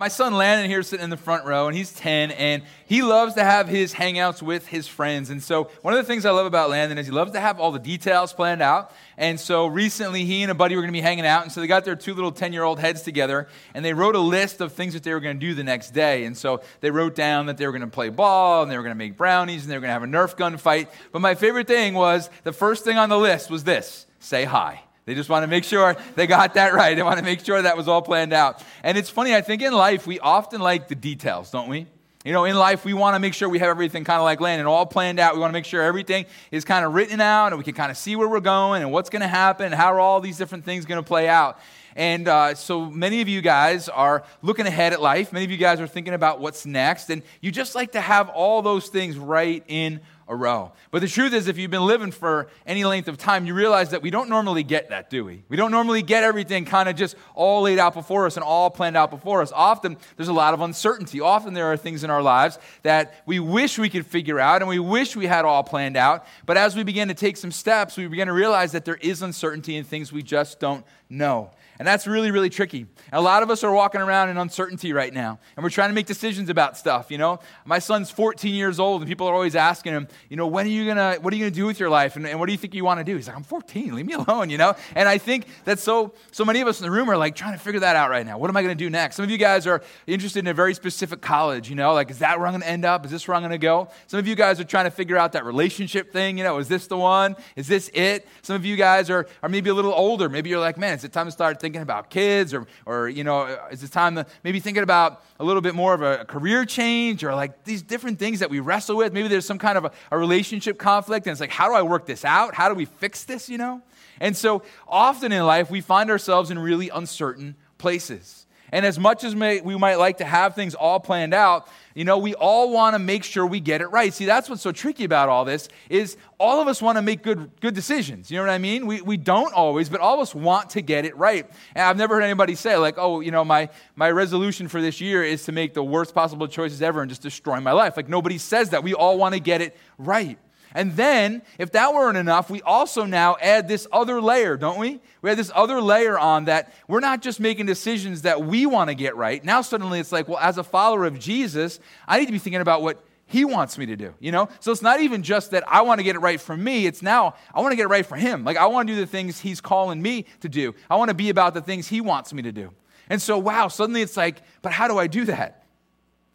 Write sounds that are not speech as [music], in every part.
My son Landon here sitting in the front row, and he's 10, and he loves to have his hangouts with his friends. And so, one of the things I love about Landon is he loves to have all the details planned out. And so, recently, he and a buddy were going to be hanging out, and so they got their two little 10 year old heads together, and they wrote a list of things that they were going to do the next day. And so, they wrote down that they were going to play ball, and they were going to make brownies, and they were going to have a Nerf gun fight. But my favorite thing was the first thing on the list was this say hi. They just want to make sure they got that right. They want to make sure that was all planned out. And it's funny, I think in life, we often like the details, don't we? You know, in life, we want to make sure we have everything kind of like Landon, all planned out. We want to make sure everything is kind of written out and we can kind of see where we're going and what's going to happen and how are all these different things going to play out. And uh, so many of you guys are looking ahead at life. Many of you guys are thinking about what's next. And you just like to have all those things right in a row. But the truth is, if you've been living for any length of time, you realize that we don't normally get that, do we? We don't normally get everything kind of just all laid out before us and all planned out before us. Often there's a lot of uncertainty. Often there are things in our lives that we wish we could figure out and we wish we had all planned out. But as we begin to take some steps, we begin to realize that there is uncertainty in things we just don't know. And that's really, really tricky. And a lot of us are walking around in uncertainty right now. And we're trying to make decisions about stuff, you know? My son's 14 years old, and people are always asking him, you know, when are you gonna, what are you gonna do with your life? And, and what do you think you wanna do? He's like, I'm 14, leave me alone, you know? And I think that so, so many of us in the room are like trying to figure that out right now. What am I gonna do next? Some of you guys are interested in a very specific college, you know? Like, is that where I'm gonna end up? Is this where I'm gonna go? Some of you guys are trying to figure out that relationship thing, you know? Is this the one? Is this it? Some of you guys are, are maybe a little older. Maybe you're like, man, is it time to start thinking about kids or, or you know, uh, is it time to maybe thinking about a little bit more of a career change or like these different things that we wrestle with? Maybe there's some kind of a, a relationship conflict and it's like, how do I work this out? How do we fix this, you know? And so often in life, we find ourselves in really uncertain places. And as much as we might like to have things all planned out, you know, we all want to make sure we get it right. See, that's what's so tricky about all this is all of us want to make good, good decisions. You know what I mean? We, we don't always, but all of us want to get it right. And I've never heard anybody say, like, oh, you know, my, my resolution for this year is to make the worst possible choices ever and just destroy my life. Like, nobody says that. We all want to get it right. And then, if that weren't enough, we also now add this other layer, don't we? We add this other layer on that we're not just making decisions that we want to get right. Now, suddenly it's like, well, as a follower of Jesus, I need to be thinking about what he wants me to do, you know? So it's not even just that I want to get it right for me. It's now I want to get it right for him. Like I want to do the things he's calling me to do. I want to be about the things he wants me to do. And so, wow, suddenly it's like, but how do I do that?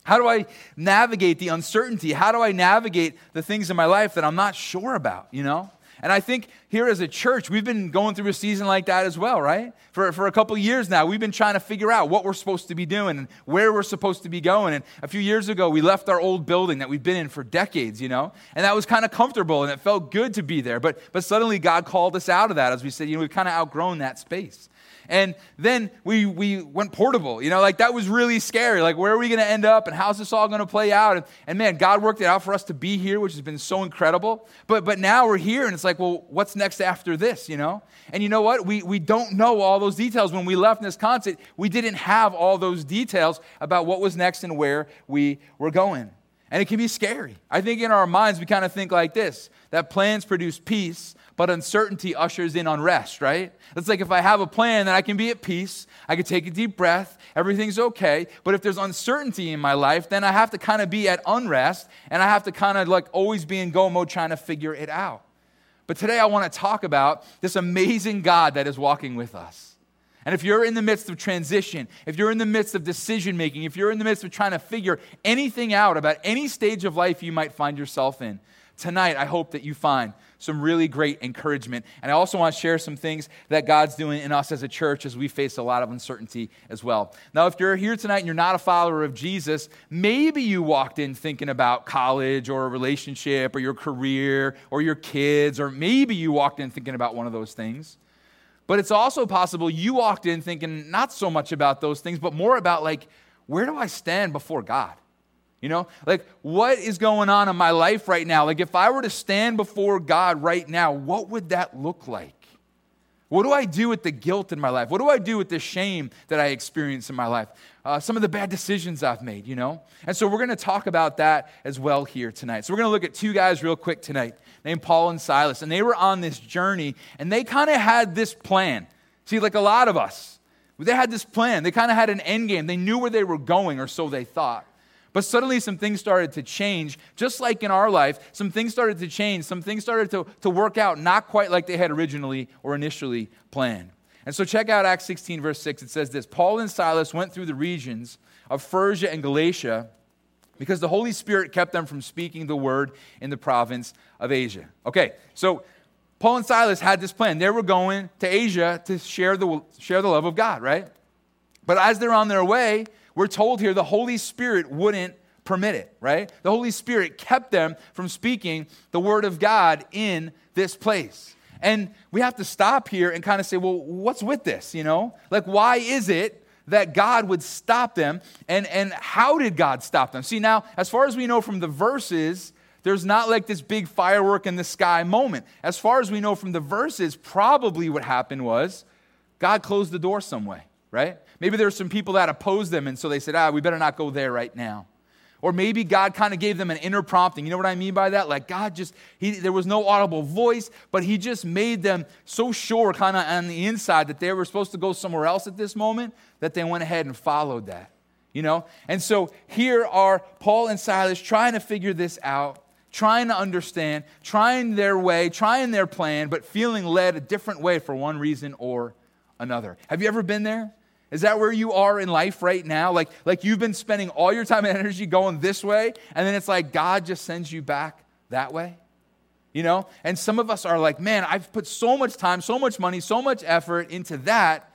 How do I navigate the uncertainty? How do I navigate the things in my life that I'm not sure about, you know? And I think here as a church, we've been going through a season like that as well, right? For, for a couple years now, we've been trying to figure out what we're supposed to be doing and where we're supposed to be going. And a few years ago, we left our old building that we've been in for decades, you know? And that was kind of comfortable and it felt good to be there. But, but suddenly God called us out of that as we said, you know, we've kind of outgrown that space. And then we, we went portable. You know, like that was really scary. Like, where are we going to end up and how's this all going to play out? And, and, man, God worked it out for us to be here, which has been so incredible. But, but now we're here and it's like, well, what's next after this, you know? And you know what? We, we don't know all those details. When we left this concert, we didn't have all those details about what was next and where we were going. And it can be scary. I think in our minds, we kind of think like this that plans produce peace, but uncertainty ushers in unrest, right? It's like if I have a plan, then I can be at peace, I can take a deep breath, everything's okay. But if there's uncertainty in my life, then I have to kind of be at unrest, and I have to kind of like always be in go mode trying to figure it out. But today I want to talk about this amazing God that is walking with us. And if you're in the midst of transition, if you're in the midst of decision making, if you're in the midst of trying to figure anything out about any stage of life you might find yourself in, tonight I hope that you find some really great encouragement. And I also want to share some things that God's doing in us as a church as we face a lot of uncertainty as well. Now, if you're here tonight and you're not a follower of Jesus, maybe you walked in thinking about college or a relationship or your career or your kids, or maybe you walked in thinking about one of those things. But it's also possible you walked in thinking not so much about those things, but more about like, where do I stand before God? You know, like what is going on in my life right now? Like, if I were to stand before God right now, what would that look like? What do I do with the guilt in my life? What do I do with the shame that I experience in my life? Uh, some of the bad decisions I've made, you know? And so we're going to talk about that as well here tonight. So we're going to look at two guys real quick tonight named Paul and Silas. And they were on this journey and they kind of had this plan. See, like a lot of us, They had this plan. They kind of had an end game. They knew where they were going, or so they thought. But suddenly, some things started to change. Just like in our life, some things started to change. Some things started to, to work out not quite like they had originally or initially planned. And so, check out Acts 16, verse 6. It says this Paul and Silas went through the regions of Phrygia and Galatia because the Holy Spirit kept them from speaking the word in the province of Asia. Okay, so Paul and Silas had this plan. They were going to Asia to share the, share the love of God, right? But as they're on their way, we're told here the Holy Spirit wouldn't permit it, right? The Holy Spirit kept them from speaking the word of God in this place. And we have to stop here and kind of say, well, what's with this, you know? Like, why is it that God would stop them? And, and how did God stop them? See, now, as far as we know from the verses, there's not like this big firework in the sky moment. As far as we know from the verses, probably what happened was God closed the door some way, right? Maybe there were some people that opposed them, and so they said, ah, we better not go there right now. Or maybe God kind of gave them an inner prompting. You know what I mean by that? Like God just, he, there was no audible voice, but He just made them so sure, kind of on the inside, that they were supposed to go somewhere else at this moment, that they went ahead and followed that. You know? And so here are Paul and Silas trying to figure this out, trying to understand, trying their way, trying their plan, but feeling led a different way for one reason or another. Have you ever been there? Is that where you are in life right now? Like, like you've been spending all your time and energy going this way, and then it's like God just sends you back that way? You know? And some of us are like, man, I've put so much time, so much money, so much effort into that.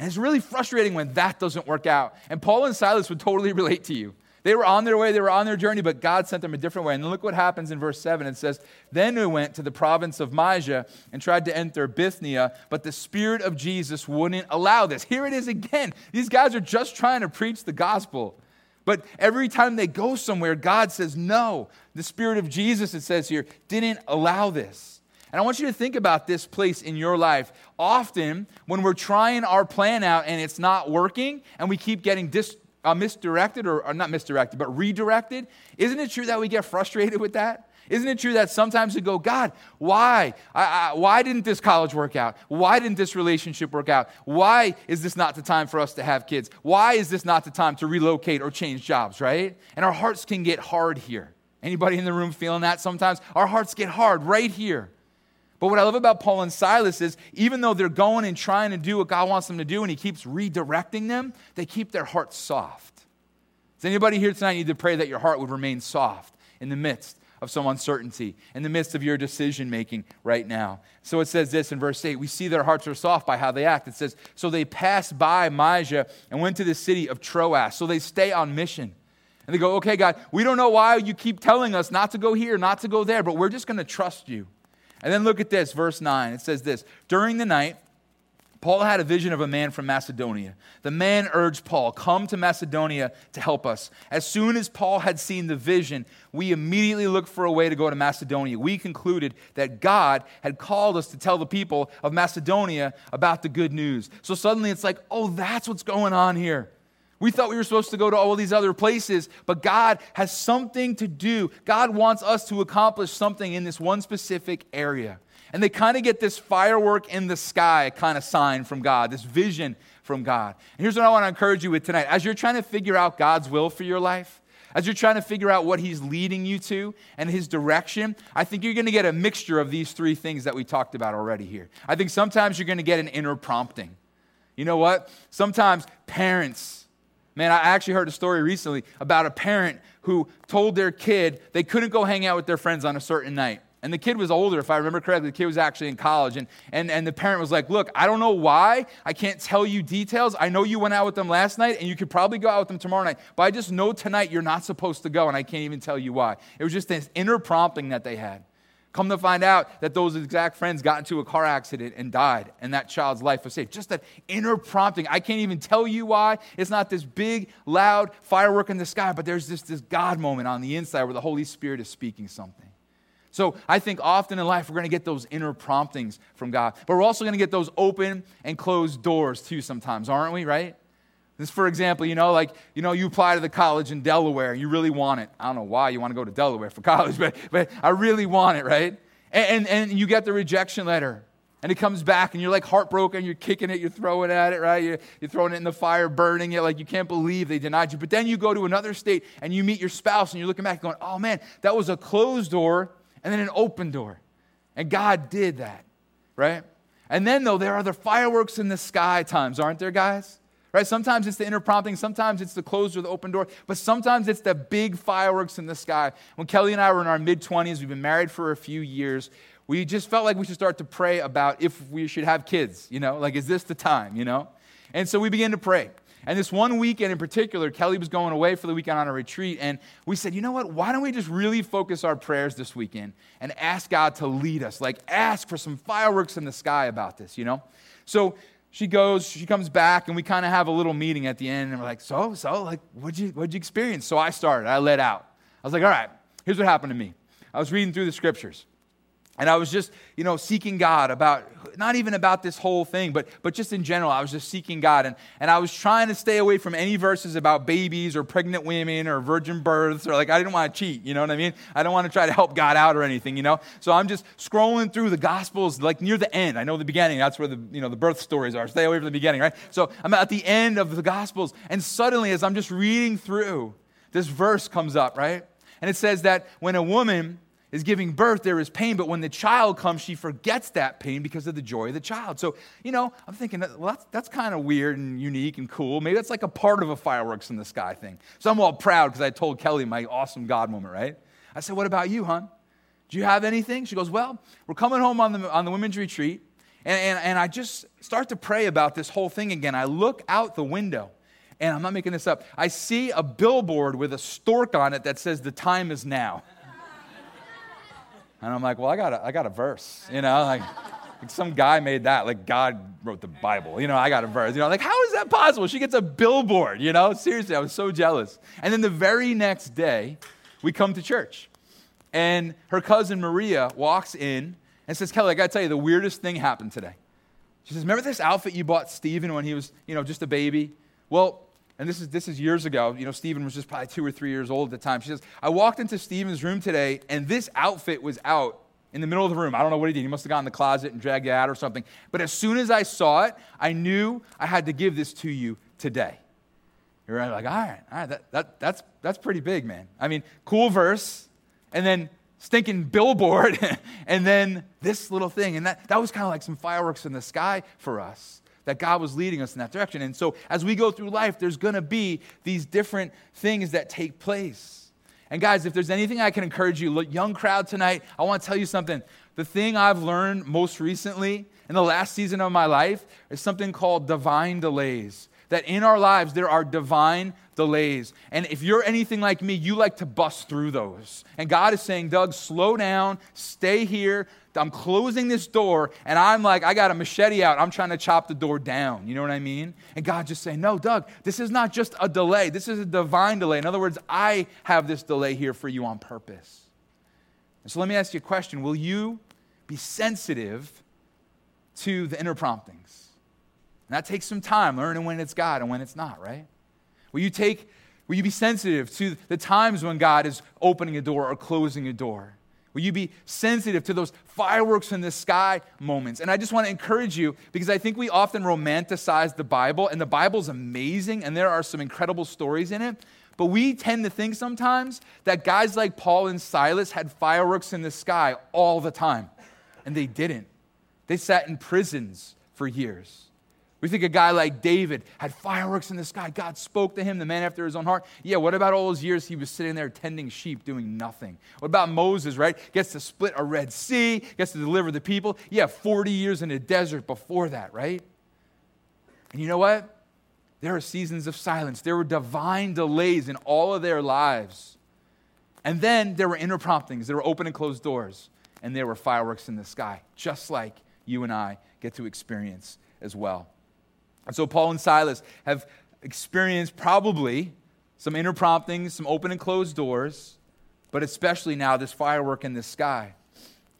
And it's really frustrating when that doesn't work out. And Paul and Silas would totally relate to you. They were on their way, they were on their journey, but God sent them a different way. And look what happens in verse 7. It says, Then we went to the province of Mysia and tried to enter Bithynia, but the Spirit of Jesus wouldn't allow this. Here it is again. These guys are just trying to preach the gospel. But every time they go somewhere, God says, No. The Spirit of Jesus, it says here, didn't allow this. And I want you to think about this place in your life. Often, when we're trying our plan out and it's not working, and we keep getting dis- uh, misdirected, or, or not misdirected, but redirected, isn't it true that we get frustrated with that? Isn't it true that sometimes we go, God, why? I, I, why didn't this college work out? Why didn't this relationship work out? Why is this not the time for us to have kids? Why is this not the time to relocate or change jobs, right? And our hearts can get hard here. Anybody in the room feeling that sometimes? Our hearts get hard right here. But what I love about Paul and Silas is even though they're going and trying to do what God wants them to do and he keeps redirecting them, they keep their hearts soft. Does anybody here tonight need to pray that your heart would remain soft in the midst of some uncertainty, in the midst of your decision making right now? So it says this in verse 8 we see their hearts are soft by how they act. It says, So they passed by Mysia and went to the city of Troas. So they stay on mission. And they go, Okay, God, we don't know why you keep telling us not to go here, not to go there, but we're just going to trust you. And then look at this, verse 9. It says this During the night, Paul had a vision of a man from Macedonia. The man urged Paul, Come to Macedonia to help us. As soon as Paul had seen the vision, we immediately looked for a way to go to Macedonia. We concluded that God had called us to tell the people of Macedonia about the good news. So suddenly it's like, Oh, that's what's going on here. We thought we were supposed to go to all these other places, but God has something to do. God wants us to accomplish something in this one specific area. And they kind of get this firework in the sky kind of sign from God, this vision from God. And here's what I want to encourage you with tonight. As you're trying to figure out God's will for your life, as you're trying to figure out what He's leading you to and His direction, I think you're going to get a mixture of these three things that we talked about already here. I think sometimes you're going to get an inner prompting. You know what? Sometimes parents, Man, I actually heard a story recently about a parent who told their kid they couldn't go hang out with their friends on a certain night. And the kid was older, if I remember correctly. The kid was actually in college. And, and, and the parent was like, Look, I don't know why. I can't tell you details. I know you went out with them last night, and you could probably go out with them tomorrow night. But I just know tonight you're not supposed to go, and I can't even tell you why. It was just this inner prompting that they had. Come to find out that those exact friends got into a car accident and died, and that child's life was saved. Just that inner prompting. I can't even tell you why. It's not this big, loud firework in the sky, but there's this, this God moment on the inside where the Holy Spirit is speaking something. So I think often in life we're going to get those inner promptings from God, but we're also going to get those open and closed doors too sometimes, aren't we, right? This, for example, you know, like, you know, you apply to the college in Delaware, and you really want it. I don't know why you want to go to Delaware for [laughs] college, but, but I really want it, right? And, and, and you get the rejection letter. And it comes back, and you're like heartbroken. You're kicking it, you're throwing at it, right? You're, you're throwing it in the fire, burning it. Like you can't believe they denied you. But then you go to another state and you meet your spouse, and you're looking back going, oh man, that was a closed door and then an open door. And God did that, right? And then, though, there are the fireworks in the sky times, aren't there, guys? Right? Sometimes it's the inner prompting, sometimes it's the closed or the open door, but sometimes it's the big fireworks in the sky. When Kelly and I were in our mid 20s, we've been married for a few years, we just felt like we should start to pray about if we should have kids, you know? Like, is this the time, you know? And so we began to pray. And this one weekend in particular, Kelly was going away for the weekend on a retreat, and we said, you know what? Why don't we just really focus our prayers this weekend and ask God to lead us? Like, ask for some fireworks in the sky about this, you know? So she goes, she comes back, and we kind of have a little meeting at the end, and we're like, so, so, like, what'd you, what'd you experience? So I started, I let out. I was like, all right, here's what happened to me. I was reading through the scriptures. And I was just, you know, seeking God about, not even about this whole thing, but, but just in general, I was just seeking God. And, and I was trying to stay away from any verses about babies or pregnant women or virgin births or like, I didn't want to cheat, you know what I mean? I don't want to try to help God out or anything, you know? So I'm just scrolling through the Gospels, like near the end. I know the beginning, that's where the, you know, the birth stories are. Stay away from the beginning, right? So I'm at the end of the Gospels. And suddenly, as I'm just reading through, this verse comes up, right? And it says that when a woman, is giving birth, there is pain, but when the child comes, she forgets that pain because of the joy of the child. So, you know, I'm thinking, well, that's, that's kind of weird and unique and cool. Maybe that's like a part of a fireworks in the sky thing. So I'm all proud because I told Kelly my awesome God moment, right? I said, What about you, hon? Do you have anything? She goes, Well, we're coming home on the, on the women's retreat, and, and, and I just start to pray about this whole thing again. I look out the window, and I'm not making this up. I see a billboard with a stork on it that says, The time is now. And I'm like, well, I got a, I got a verse, you know, like, like some guy made that, like God wrote the Bible, you know, I got a verse, you know, like how is that possible? She gets a billboard, you know, seriously, I was so jealous. And then the very next day, we come to church, and her cousin Maria walks in and says, Kelly, I got to tell you, the weirdest thing happened today. She says, remember this outfit you bought Stephen when he was, you know, just a baby? Well, and this is, this is years ago. You know, Stephen was just probably two or three years old at the time. She says, I walked into Stephen's room today, and this outfit was out in the middle of the room. I don't know what he did. He must have gotten in the closet and dragged it out or something. But as soon as I saw it, I knew I had to give this to you today. You're like, all right, all right, that, that, that's, that's pretty big, man. I mean, cool verse, and then stinking billboard, [laughs] and then this little thing. And that, that was kind of like some fireworks in the sky for us that God was leading us in that direction. And so as we go through life, there's going to be these different things that take place. And guys, if there's anything I can encourage you, young crowd tonight, I want to tell you something. The thing I've learned most recently in the last season of my life is something called divine delays. That in our lives, there are divine delays. And if you're anything like me, you like to bust through those. And God is saying, Doug, slow down, stay here. I'm closing this door, and I'm like, I got a machete out. I'm trying to chop the door down. You know what I mean? And God just saying, No, Doug, this is not just a delay. This is a divine delay. In other words, I have this delay here for you on purpose. And so let me ask you a question Will you be sensitive to the inner promptings? And that takes some time, learning when it's God and when it's not, right? Will you take, will you be sensitive to the times when God is opening a door or closing a door? Will you be sensitive to those fireworks in the sky moments? And I just want to encourage you because I think we often romanticize the Bible, and the Bible's amazing, and there are some incredible stories in it. But we tend to think sometimes that guys like Paul and Silas had fireworks in the sky all the time, and they didn't. They sat in prisons for years. We think a guy like David had fireworks in the sky. God spoke to him, the man after his own heart. Yeah, what about all those years he was sitting there tending sheep doing nothing? What about Moses, right? Gets to split a Red Sea, gets to deliver the people. Yeah, 40 years in the desert before that, right? And you know what? There are seasons of silence. There were divine delays in all of their lives. And then there were inner promptings. There were open and closed doors. And there were fireworks in the sky, just like you and I get to experience as well. And so Paul and Silas have experienced probably some inner promptings, some open and closed doors, but especially now this firework in the sky.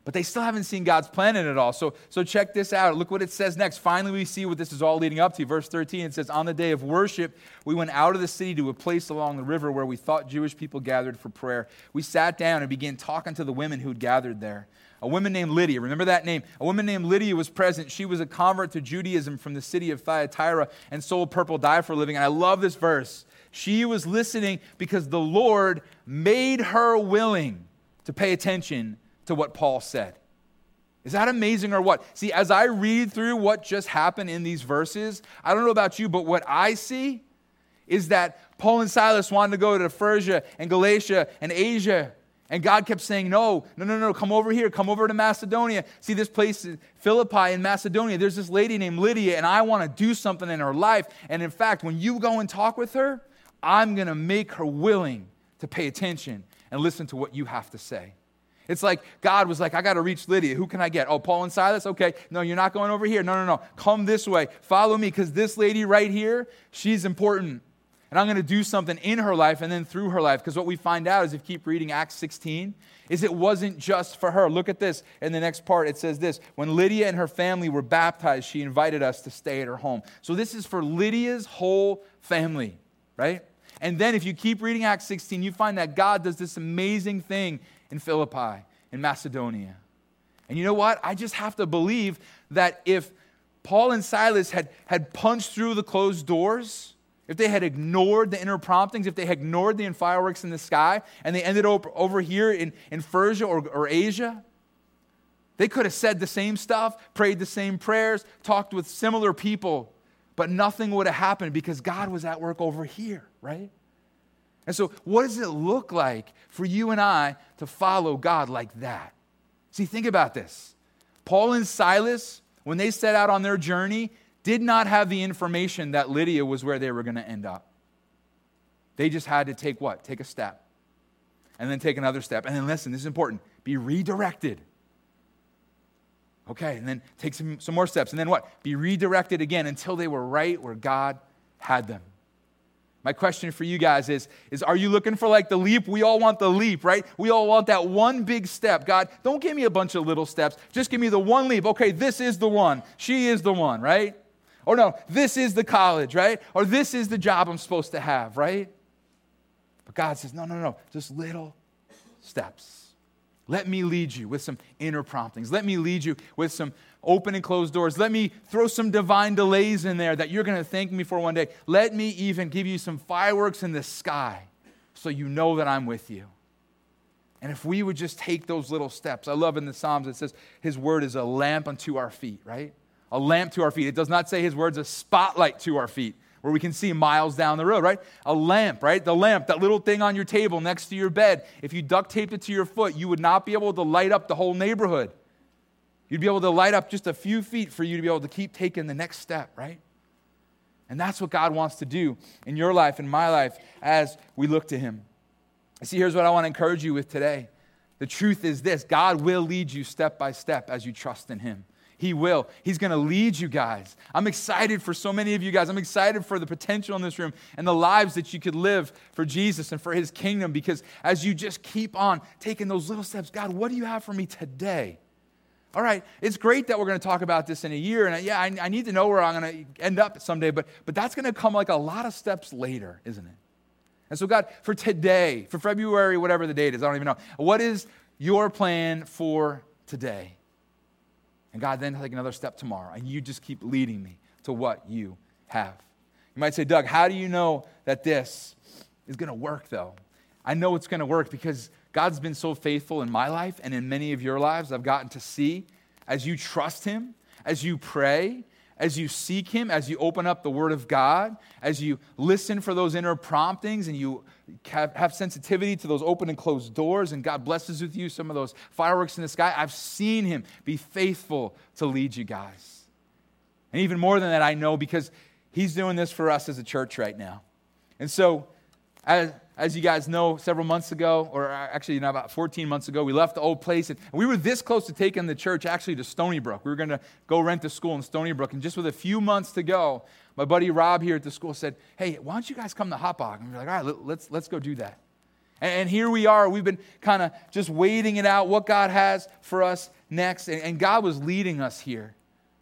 but they still haven't seen God's plan in it all. So, so check this out. Look what it says next. Finally, we see what this is all leading up to. Verse 13, it says, On the day of worship, we went out of the city to a place along the river where we thought Jewish people gathered for prayer. We sat down and began talking to the women who'd gathered there. A woman named Lydia, remember that name? A woman named Lydia was present. She was a convert to Judaism from the city of Thyatira and sold purple dye for a living. And I love this verse. She was listening because the Lord made her willing to pay attention to what Paul said. Is that amazing or what? See, as I read through what just happened in these verses, I don't know about you, but what I see is that Paul and Silas wanted to go to Phrygia and Galatia and Asia. And God kept saying, No, no, no, no, come over here, come over to Macedonia. See this place, Philippi in Macedonia. There's this lady named Lydia, and I want to do something in her life. And in fact, when you go and talk with her, I'm going to make her willing to pay attention and listen to what you have to say. It's like God was like, I got to reach Lydia. Who can I get? Oh, Paul and Silas? Okay. No, you're not going over here. No, no, no. Come this way. Follow me because this lady right here, she's important. And I'm going to do something in her life and then through her life. Because what we find out is if you keep reading Acts 16, is it wasn't just for her. Look at this. In the next part, it says this When Lydia and her family were baptized, she invited us to stay at her home. So this is for Lydia's whole family, right? And then if you keep reading Acts 16, you find that God does this amazing thing in Philippi, in Macedonia. And you know what? I just have to believe that if Paul and Silas had, had punched through the closed doors, if they had ignored the inner promptings, if they had ignored the fireworks in the sky, and they ended up over here in, in Persia or, or Asia, they could have said the same stuff, prayed the same prayers, talked with similar people, but nothing would have happened because God was at work over here, right? And so, what does it look like for you and I to follow God like that? See, think about this. Paul and Silas, when they set out on their journey, did not have the information that Lydia was where they were going to end up. They just had to take what? Take a step. And then take another step. And then listen, this is important be redirected. Okay, and then take some, some more steps. And then what? Be redirected again until they were right where God had them. My question for you guys is, is Are you looking for like the leap? We all want the leap, right? We all want that one big step. God, don't give me a bunch of little steps. Just give me the one leap. Okay, this is the one. She is the one, right? Or no, this is the college, right? Or this is the job I'm supposed to have, right? But God says, No, no, no, just little steps. Let me lead you with some inner promptings. Let me lead you with some open and closed doors. Let me throw some divine delays in there that you're going to thank me for one day. Let me even give you some fireworks in the sky so you know that I'm with you. And if we would just take those little steps, I love in the Psalms it says, His word is a lamp unto our feet, right? A lamp to our feet. It does not say His word's a spotlight to our feet where we can see miles down the road, right? A lamp, right? The lamp, that little thing on your table next to your bed. If you duct taped it to your foot, you would not be able to light up the whole neighborhood. You'd be able to light up just a few feet for you to be able to keep taking the next step, right? And that's what God wants to do in your life, in my life, as we look to Him. See, here's what I want to encourage you with today. The truth is this God will lead you step by step as you trust in Him. He will. He's going to lead you guys. I'm excited for so many of you guys. I'm excited for the potential in this room and the lives that you could live for Jesus and for his kingdom because as you just keep on taking those little steps, God, what do you have for me today? All right, it's great that we're going to talk about this in a year, and yeah, I, I need to know where I'm going to end up someday, but, but that's going to come like a lot of steps later, isn't it? And so, God, for today, for February, whatever the date is, I don't even know, what is your plan for today? And God, then take another step tomorrow. And you just keep leading me to what you have. You might say, Doug, how do you know that this is going to work, though? I know it's going to work because God's been so faithful in my life and in many of your lives. I've gotten to see as you trust Him, as you pray, as you seek Him, as you open up the Word of God, as you listen for those inner promptings and you have, sensitivity to those open and closed doors, and God blesses with you some of those fireworks in the sky, I've seen Him be faithful to lead you guys. And even more than that, I know because He's doing this for us as a church right now. And so, as, as you guys know, several months ago, or actually you know, about 14 months ago, we left the old place. And we were this close to taking the church actually to Stony Brook. We were going to go rent a school in Stony Brook. And just with a few months to go, my buddy Rob here at the school said, Hey, why don't you guys come to Hauppauge? And we are like, All right, let's, let's go do that. And, here we are. We've been kind of just waiting it out, what God has for us next, and God was leading us here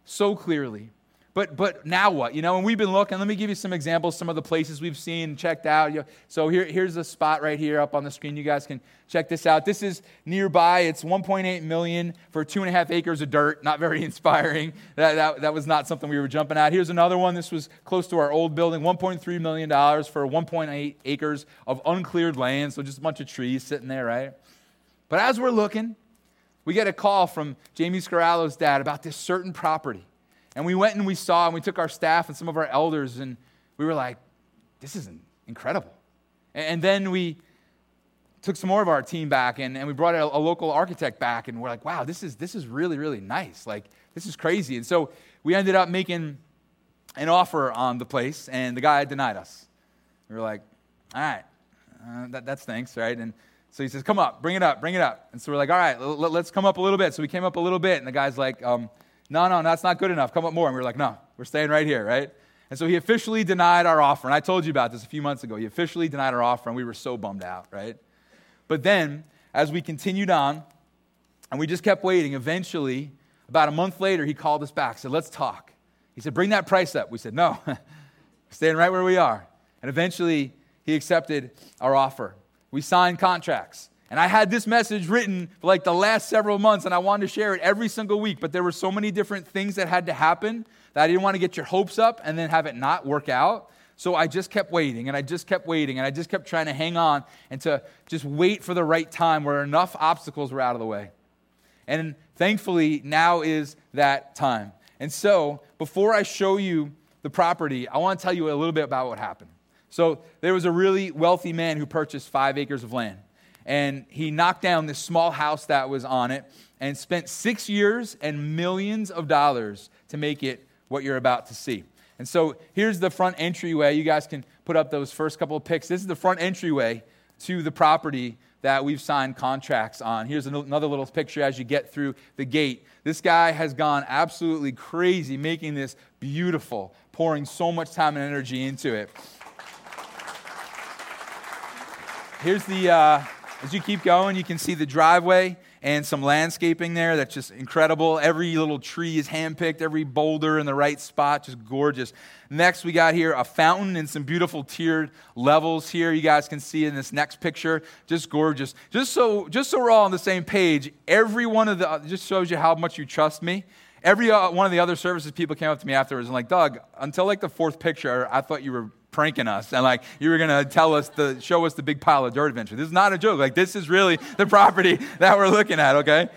so clearly. But, but now what? You know, and we've been looking. Let me give you some examples, some of the places we've seen, checked out. So here, here's a spot right here up on the screen. You guys can check this out. This is nearby. It's 1.8 million for two and a half acres of dirt. Not very [laughs] inspiring. That, that, that was not something we were jumping at. Here's another one. This was close to our old building. 1.3 million dollars for 1.8 acres of uncleared land. So just a bunch of trees sitting there, right? But as we're looking, we get a call from Jamie Scarallo's dad about this certain property. And we went and we saw, and we took our staff and some of our elders, and we were like, this is incredible. And then we took some more of our team back, and, and we brought a, a local architect back, and we're like, wow, this is, this is really, really nice. Like, this is crazy. And so we ended up making an offer on the place, and the guy denied us. We were like, all right, uh, that, that's thanks, right? And so he says, come up, bring it up, bring it up. And so we're like, all right, l- let's come up a little bit. So we came up a little bit, and the guy's like, um, no, no, that's not good enough. Come up more. And we were like, No, we're staying right here, right? And so he officially denied our offer. And I told you about this a few months ago. He officially denied our offer, and we were so bummed out, right? But then, as we continued on, and we just kept waiting, eventually, about a month later, he called us back, said, Let's talk. He said, Bring that price up. We said, No, [laughs] staying right where we are. And eventually, he accepted our offer. We signed contracts. And I had this message written for like the last several months, and I wanted to share it every single week. But there were so many different things that had to happen that I didn't want to get your hopes up and then have it not work out. So I just kept waiting and I just kept waiting and I just kept trying to hang on and to just wait for the right time where enough obstacles were out of the way. And thankfully, now is that time. And so, before I show you the property, I want to tell you a little bit about what happened. So, there was a really wealthy man who purchased five acres of land and he knocked down this small house that was on it and spent six years and millions of dollars to make it what you're about to see. And so here's the front entryway. You guys can put up those first couple of pics. This is the front entryway to the property that we've signed contracts on. Here's another little picture as you get through the gate. This guy has gone absolutely crazy making this beautiful, pouring so much time and energy into it. Here's the. Uh, as you keep going, you can see the driveway and some landscaping there that's just incredible. Every little tree is handpicked, every boulder in the right spot, just gorgeous. Next, we got here a fountain and some beautiful tiered levels here. You guys can see in this next picture, just gorgeous. Just so, just so we're all on the same page, every one of the just shows you how much you trust me. Every uh, one of the other services people came up to me afterwards and like, Doug, until like the fourth picture, I thought you were pranking us and like you were going to tell us the show us the big pile of dirt adventure. This is not a joke. Like this is really the property [laughs] that we're looking at, okay?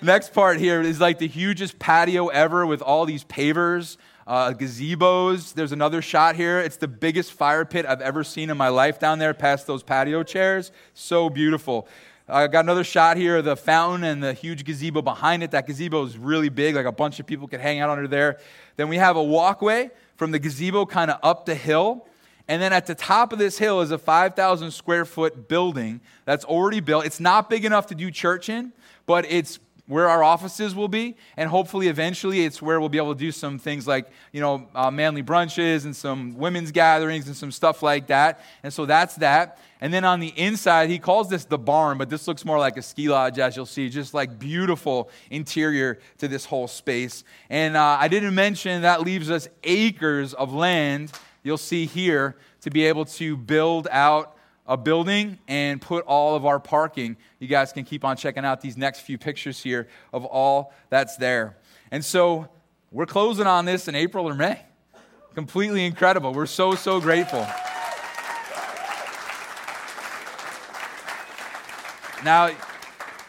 Next part here is like the hugest patio ever with all these pavers, uh, gazebos. There's another shot here. It's the biggest fire pit I've ever seen in my life down there past those patio chairs. So beautiful. I got another shot here of the fountain and the huge gazebo behind it. That gazebo is really big, like a bunch of people could hang out under there. Then we have a walkway from the gazebo kind of up the hill. And then at the top of this hill is a 5,000 square foot building that's already built. It's not big enough to do church in, but it's where our offices will be, and hopefully eventually it's where we'll be able to do some things like, you know, uh, manly brunches and some women's gatherings and some stuff like that. And so that's that. And then on the inside, he calls this the barn, but this looks more like a ski lodge, as you'll see, just like beautiful interior to this whole space. And uh, I didn't mention that leaves us acres of land you'll see here to be able to build out a building and put all of our parking. You guys can keep on checking out these next few pictures here of all that's there. And so we're closing on this in April or May. Completely incredible. We're so, so grateful. Now,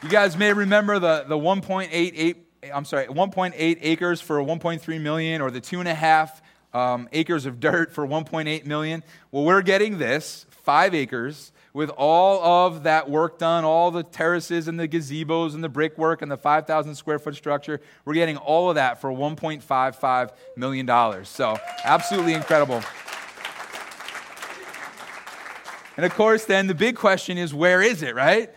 you guys may remember the, the 1.88, I'm sorry, 1.8 acres for 1.3 million or the two and a half um, acres of dirt for 1.8 million. Well, we're getting this five acres with all of that work done, all the terraces and the gazebos and the brickwork and the 5,000 square foot structure. We're getting all of that for 1.55 million dollars. So, absolutely incredible. And of course, then the big question is where is it, right?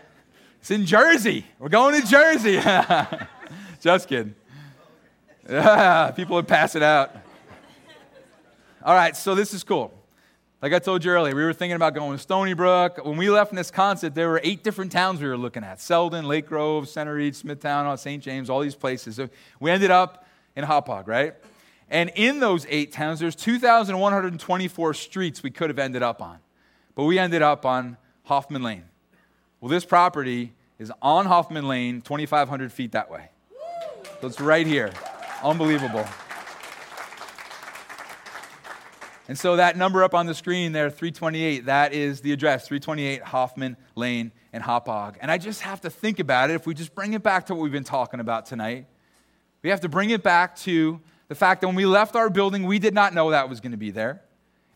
It's in Jersey. We're going to Jersey. [laughs] Just kidding. [laughs] People would pass it out. All right, so this is cool. Like I told you earlier, we were thinking about going to Stony Brook. When we left Nesconset, there were eight different towns we were looking at Selden, Lake Grove, Centereach, Smithtown, uh, St. James, all these places. So we ended up in Hauppauge, right? And in those eight towns, there's 2,124 streets we could have ended up on. But we ended up on Hoffman Lane. Well, this property is on Hoffman Lane, 2,500 feet that way. So it's right here. Unbelievable. And so that number up on the screen there, 328, that is the address, 328 Hoffman Lane in Hauppauge. And I just have to think about it. If we just bring it back to what we've been talking about tonight, we have to bring it back to the fact that when we left our building, we did not know that was going to be there.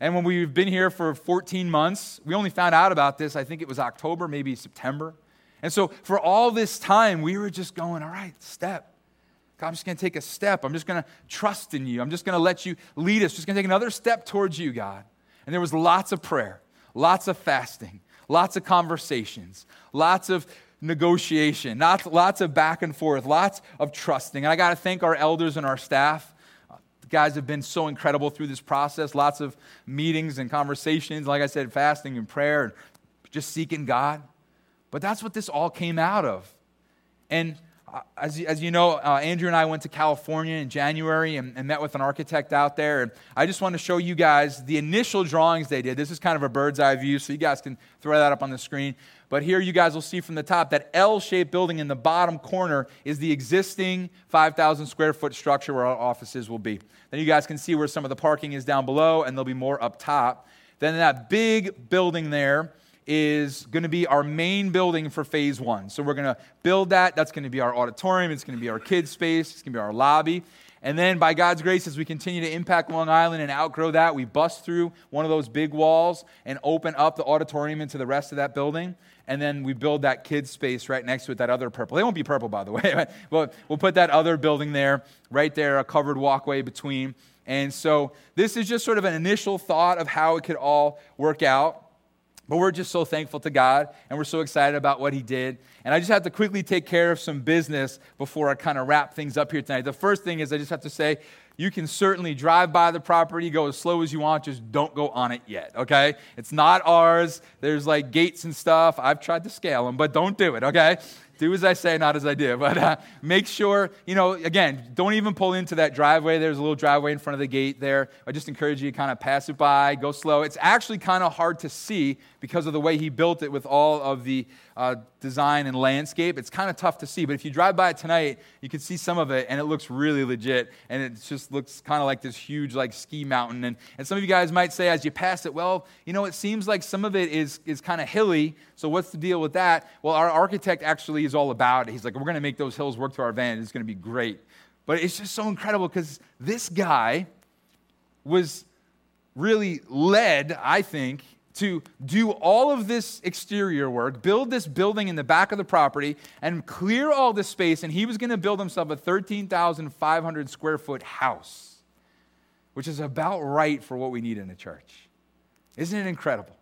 And when we've been here for 14 months, we only found out about this, I think it was October, maybe September. And so for all this time, we were just going, all right, step. God, I'm just going to take a step. I'm just going to trust in you. I'm just going to let you lead us. Just going to take another step towards you, God. And there was lots of prayer, lots of fasting, lots of conversations, lots of negotiation, lots, lots of back and forth, lots of trusting. And I got to thank our elders and our staff. The guys have been so incredible through this process. Lots of meetings and conversations. Like I said, fasting and prayer and just seeking God. But that's what this all came out of. And uh, as, as you know, uh, Andrew and I went to California in January and, and, met with an architect out there. And I just want to show you guys the initial drawings they did. This is kind of a bird's eye view, so you guys can throw that up on the screen. But here you guys will see from the top that L shaped building in the bottom corner is the existing 5,000 square foot structure where our offices will be. Then you guys can see where some of the parking is down below, and there'll be more up top. Then that big building there is going to be our main building for phase one. So we're going to build that. That's going to be our auditorium. It's going to be our kids' space. It's going to be our lobby. And then, by God's grace, as we continue to impact Long Island and outgrow that, we bust through one of those big walls and open up the auditorium into the rest of that building. And then we build that kids' space right next to it, that other purple. They won't be purple, by the way, [laughs] but we'll put that other building there, right there, a covered walkway between. And so, this is just sort of an initial thought of how it could all work out. But we're just so thankful to God and we're so excited about what He did. And I just have to quickly take care of some business before I kind of wrap things up here tonight. The first thing is I just have to say, you can certainly drive by the property, go as slow as you want, just don't go on it yet, okay? It's not ours. There's like gates and stuff. I've tried to scale them, but don't do it, okay? Do as I say, not as I do. [laughs] But uh, make sure, you know, again, don't even pull into that driveway. There's a little driveway in front of the gate there. I just encourage you to kind of pass it by, go slow. It's actually kind of hard to see because of the way he built it with all of the uh, design and landscape. It's kind of tough to see, but if you drive by it tonight, you can see some of it, and it looks really legit. And it just looks kind of like this huge, like ski mountain. And, and some of you guys might say, as you pass it, well, you know, it seems like some of it is, is kind of hilly. So what's the deal with that? Well, our architect actually all about. He's like, we're going to make those hills work to our advantage. It's going to be great. But it's just so incredible because this guy was really led, I think, to do all of this exterior work, build this building in the back of the property, and clear all this space. And he was going to build himself a 13,500 square foot house, which is about right for what we need in a church. Isn't it incredible?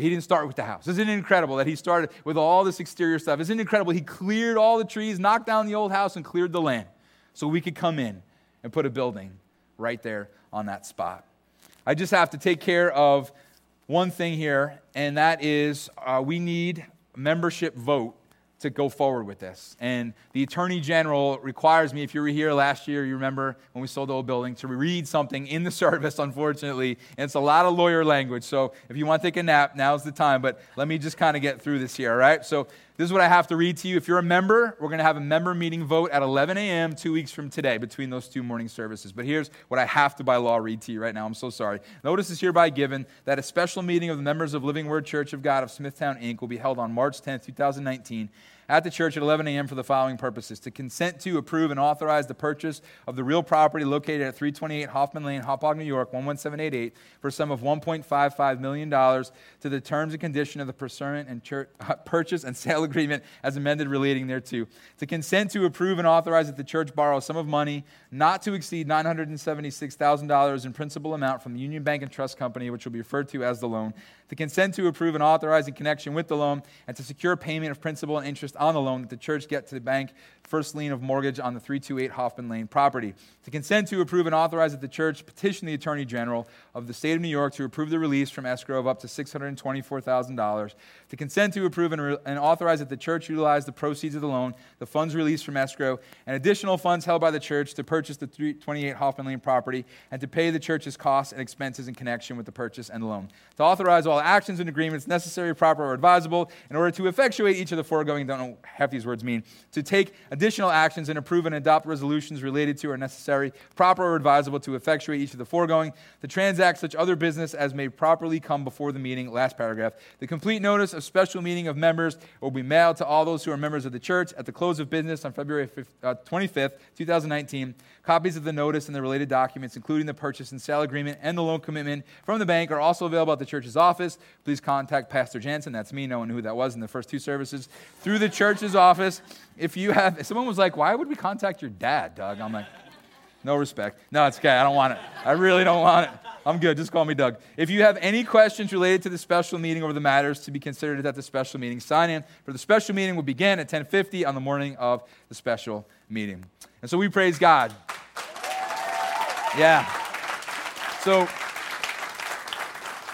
He didn't start with the house. Isn't it incredible that he started with all this exterior stuff? Isn't it incredible? He cleared all the trees, knocked down the old house, and cleared the land so we could come in and put a building right there on that spot. I just have to take care of one thing here, and that is uh, we need membership vote to go forward with this. And the Attorney General requires me, if you were here last year, you remember when we sold the old building, to read something in the [laughs] service, unfortunately. And it's a lot of lawyer language. So if you want to take a nap, now's the time. But let me just kind of get through this here, all right? So this is what I have to read to you. If you're a member, we're going to have a member meeting vote at 11 a.m. two weeks from today between those two morning services. But here's what I have to by law read to you right now. I'm so sorry. Notice is hereby given that a special meeting of the members of Living Word Church of God of Smithtown, Inc. will be held on March 10, 2019 at the church at 11 a.m. for the following purposes to consent to, approve, and authorize the purchase of the real property located at 328 Hoffman Lane, Hauppauge, New York, 11788, for a sum of $1.55 million to the terms and condition of the and church, [laughs] uh, purchase and sale agreement as amended relating thereto. To consent to, approve, and authorize that the church borrow a sum of money not to exceed $976,000 in principal amount from the Union Bank and Trust Company, which will be referred to as the loan to consent to approve and authorize in connection with the loan, and to secure payment of principal and interest on the loan that the church get to the bank first lien of mortgage on the 328 Hoffman Lane property. To consent to approve and authorize that the church petition the Attorney General of the state of New York to approve the release from escrow of up to $624,000. To consent to approve and, re- and authorize that the church utilize the proceeds of the loan, the funds released from escrow, and additional funds held by the church to purchase the 328 Hoffman Lane property and to pay the church's costs and expenses in connection with the purchase and the loan. To authorize all actions and agreements necessary, proper, or advisable in order to effectuate each of the foregoing, don't know half these words mean, to take additional actions and approve and adopt resolutions related to or necessary, proper, or advisable to effectuate each of the foregoing, to transact such other business as may properly come before the meeting. Last paragraph. The complete notice of special meeting of members will be mailed to all those who are members of the church at the close of business on February 5th, uh, 25th, 2019. Copies of the notice and the related documents, including the purchase and sale agreement and the loan commitment from the bank, are also available at the church's office. Please contact Pastor Jansen, that's me, no one knew who that was in the first two services, through the church's office. If you have, someone was like, Why would we contact your dad, Doug? I'm like, No respect. No, it's okay. I don't want it. I really don't want it. I'm good. Just call me Doug. If you have any questions related to the special meeting or the matters to be considered at the special meeting, sign in for the special meeting will begin at 10:50 on the morning of the special meeting. And so we praise God. Yeah. So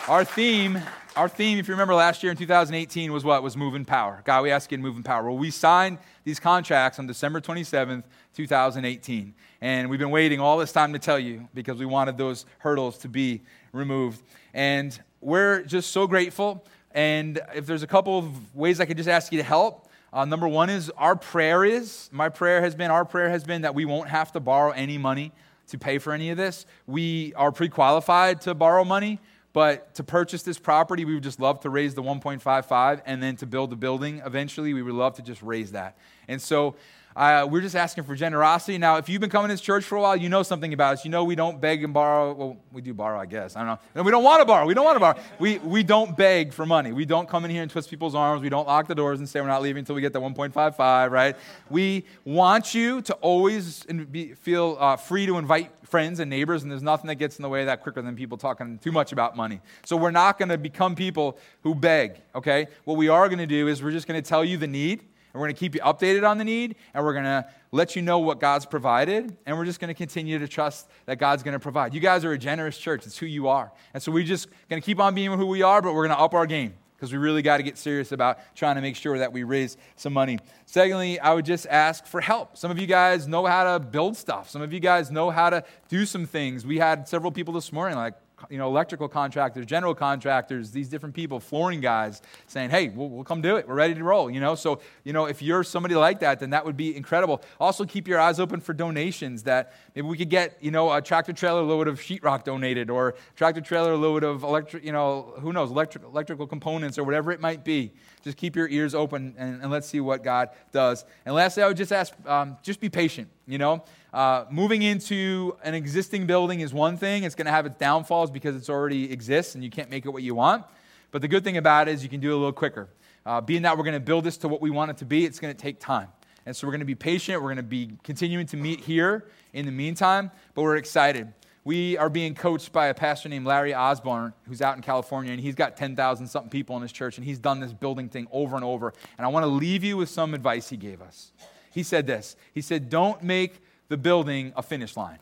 our theme, our theme, if you remember last year in 2018, was what? Was moving power. God, we ask you to move in power. Well, we signed these contracts on December 27th, 2018. And we've been waiting all this time to tell you because we wanted those hurdles to be removed. And we're just so grateful. And if there's a couple of ways I could just ask you to help, uh, number one is our prayer is, my prayer has been, our prayer has been that we won't have to borrow any money to pay for any of this. We are pre qualified to borrow money, but to purchase this property, we would just love to raise the 1.55 and then to build the building eventually, we would love to just raise that. And so uh, we're just asking for generosity. Now, if you've been coming to this church for a while, you know something about us. You know we don't beg and borrow. Well, we do borrow, I guess. I don't know. And we don't want to borrow. We don't want to borrow. We, we don't beg for money. We don't come in here and twist people's arms. We don't lock the doors and say we're not leaving until we get the 1.55, right? We want you to always be, feel uh, free to invite friends and neighbors, and there's nothing that gets in the way of that quicker than people talking too much about money. So we're not going to become people who beg, okay? What we are going to do is we're just going to tell you the need we're going to keep you updated on the need, and we're going to let you know what God's provided, and we're just going to continue to trust that God's going to provide. You guys are a generous church, it's who you are. And so we're just going to keep on being who we are, but we're going to up our game because we really got to get serious about trying to make sure that we raise some money. Secondly, I would just ask for help. Some of you guys know how to build stuff. Some of you guys know how to do some things. We had several people this morning like, you know, electrical contractors, general contractors, these different people, flooring guys, saying, hey, we'll, we'll, come do it. We're ready to roll, you know? So, you know, if you're somebody like that, then that would be incredible. Also, keep your eyes open for donations that maybe we could get, you know, a tractor trailer load of sheetrock donated or tractor trailer load of electric, you know, who knows, electric, electrical components or whatever it might be. Just keep your ears open and, and let's see what God does. And lastly, I would just ask, um, just be patient, you know? Uh, moving into an existing building is one thing. It's going to have its downfalls because it already exists and you can't make it what you want. But the good thing about it is you can do it a little quicker. Uh, being that we're going to build this to what we want it to be, it's going to take time. And so we're going to be patient. We're going to be continuing to meet here in the meantime, but we're excited. We are being coached by a pastor named Larry Osborne, who's out in California, and he's got 10,000 something people in his church, and he's done this building thing over and over. And I want to leave you with some advice he gave us. He said this He said, Don't make the building a finish line.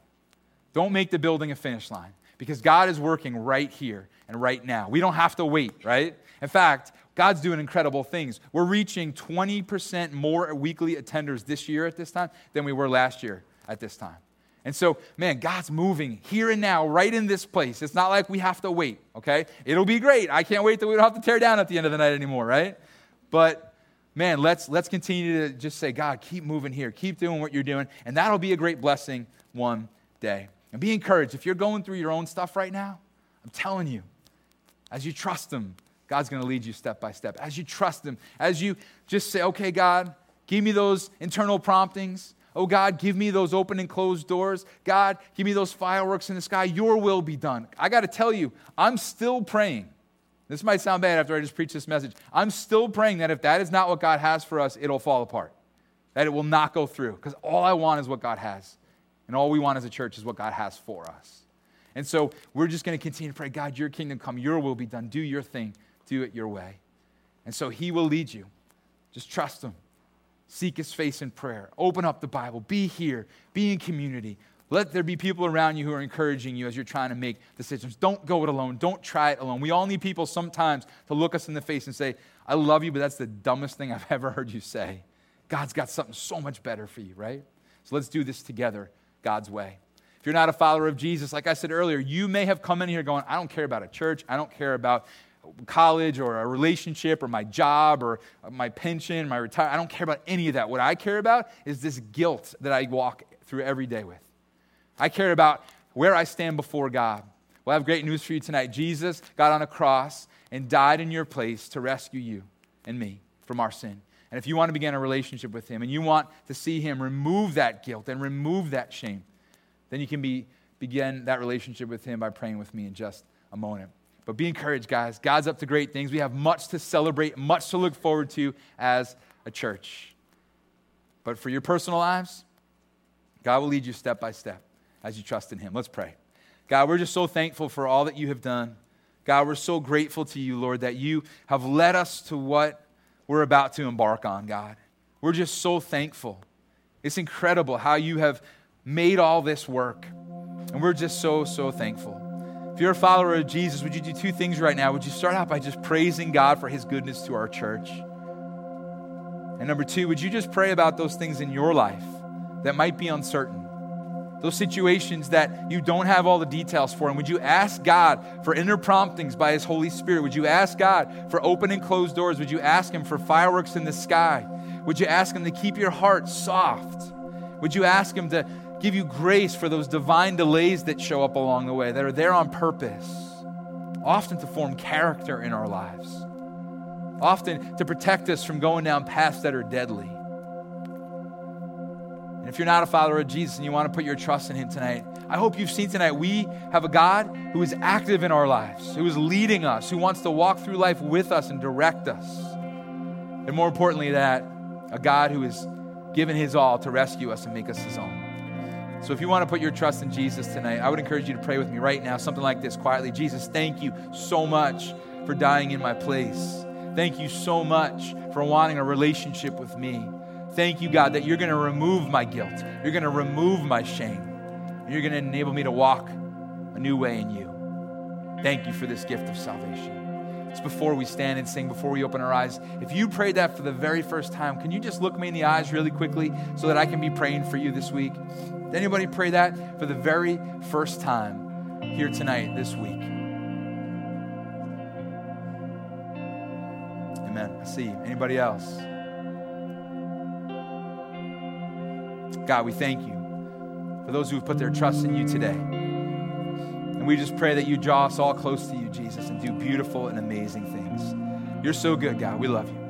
Don't make the building a finish line because God is working right here and right now. We don't have to wait, right? In fact, God's doing incredible things. We're reaching 20% more weekly attenders this year at this time than we were last year at this time. And so, man, God's moving here and now, right in this place. It's not like we have to wait, okay? It'll be great. I can't wait that we don't have to tear down at the end of the night anymore, right? But man, let's, let's continue to just say, God, keep moving here, keep doing what you're doing, and that'll be a great blessing one day. And be encouraged. If you're going through your own stuff right now, I'm telling you, as you trust Him, God's going to lead you step by step. As you trust Him, as you just say, okay, God, give me those internal promptings. Oh, God, give me those open and closed doors. God, give me those fireworks in the sky. Your will be done. I got to tell you, I'm still praying this might sound bad after I just preached this message. I'm still praying that if that is not what God has for us, it'll fall apart, that it will not go through, because all I want is what God has. And all we want as a church is what God has for us. And so we're just going to continue to pray, God, your kingdom come, your will be done. Do your thing, do it your way. And so he will lead you. Just trust him. Seek his face in prayer. Open up the Bible. Be here. Be in community. Let there be people around you who are encouraging you as you're trying to make decisions. Don't go it alone. Don't try it alone. We all need people sometimes to look us in the face and say, I love you, but that's the dumbest thing I've [laughs] ever heard you say. God's got something so much better for you, right? So let's do this together, God's way. If you're not a follower of Jesus, like I said earlier, you may have come in here going, I don't care about a church. I don't care about college or a relationship or my job or my pension, my retirement. I don't care about any of that. What I care about is this guilt that I walk through every day with. I care about where I stand before God. Well, I have great news for you tonight. Jesus got on a cross and died in your place to rescue you and me from our sin. And if you want to begin a relationship with Him and you want to see Him remove that guilt and remove that shame, then you can be, begin that relationship with Him by praying with me in just a moment. But be encouraged, guys. God's up to great things. We have much to celebrate, much to look forward to as a church. But for your personal lives, God will lead you step by step as you trust in Him. Let's pray. God, we're just so thankful for all that you have done. God, we're so grateful to you, Lord, that you have led us to what we're about to embark on, God. We're just so thankful. It's incredible how you have made all this work. And we're just so, so thankful. If you're a follower of Jesus, would you do two things right now? Would you start out by just praising God for his goodness to our church? And number two, would you just pray about those things in your life that might be uncertain? Those situations that you don't have all the details for. And would you ask God for inner promptings by His Holy Spirit? Would you ask God for open and closed doors? Would you ask Him for fireworks in the sky? Would you ask Him to keep your heart soft? Would you ask Him to give you grace for those divine delays that show up along the way, that are there on purpose, often to form character in our lives, often to protect us from going down paths that are deadly? If you're not a follower of Jesus and you want to put your trust in Him tonight, I hope you've seen tonight we have a God who is active in our lives, who is leading us, who wants to walk through life with us and direct us. And more importantly, that a God who has given His all to rescue us and make us His own. So if you want to put your trust in Jesus tonight, I would encourage you to pray with me right now, something like this quietly Jesus, thank you so much for dying in my place. Thank you so much for wanting a relationship with me. Thank you, God, that you're going to remove my guilt. You're going to remove my shame. You're going to enable me to walk a new way in you. Thank you for this gift of salvation. It's before we stand and sing, before we open our eyes. If you prayed that for the very first time, can you just look me in the eyes really quickly so that I can be praying for you this week? Did anybody pray that for the very first time here tonight, this week? Amen. I see. Anybody else? God, we thank you for those who have put their trust in you today. And we just pray that you draw us all close to you, Jesus, and do beautiful and amazing things. You're so good, God. We love you.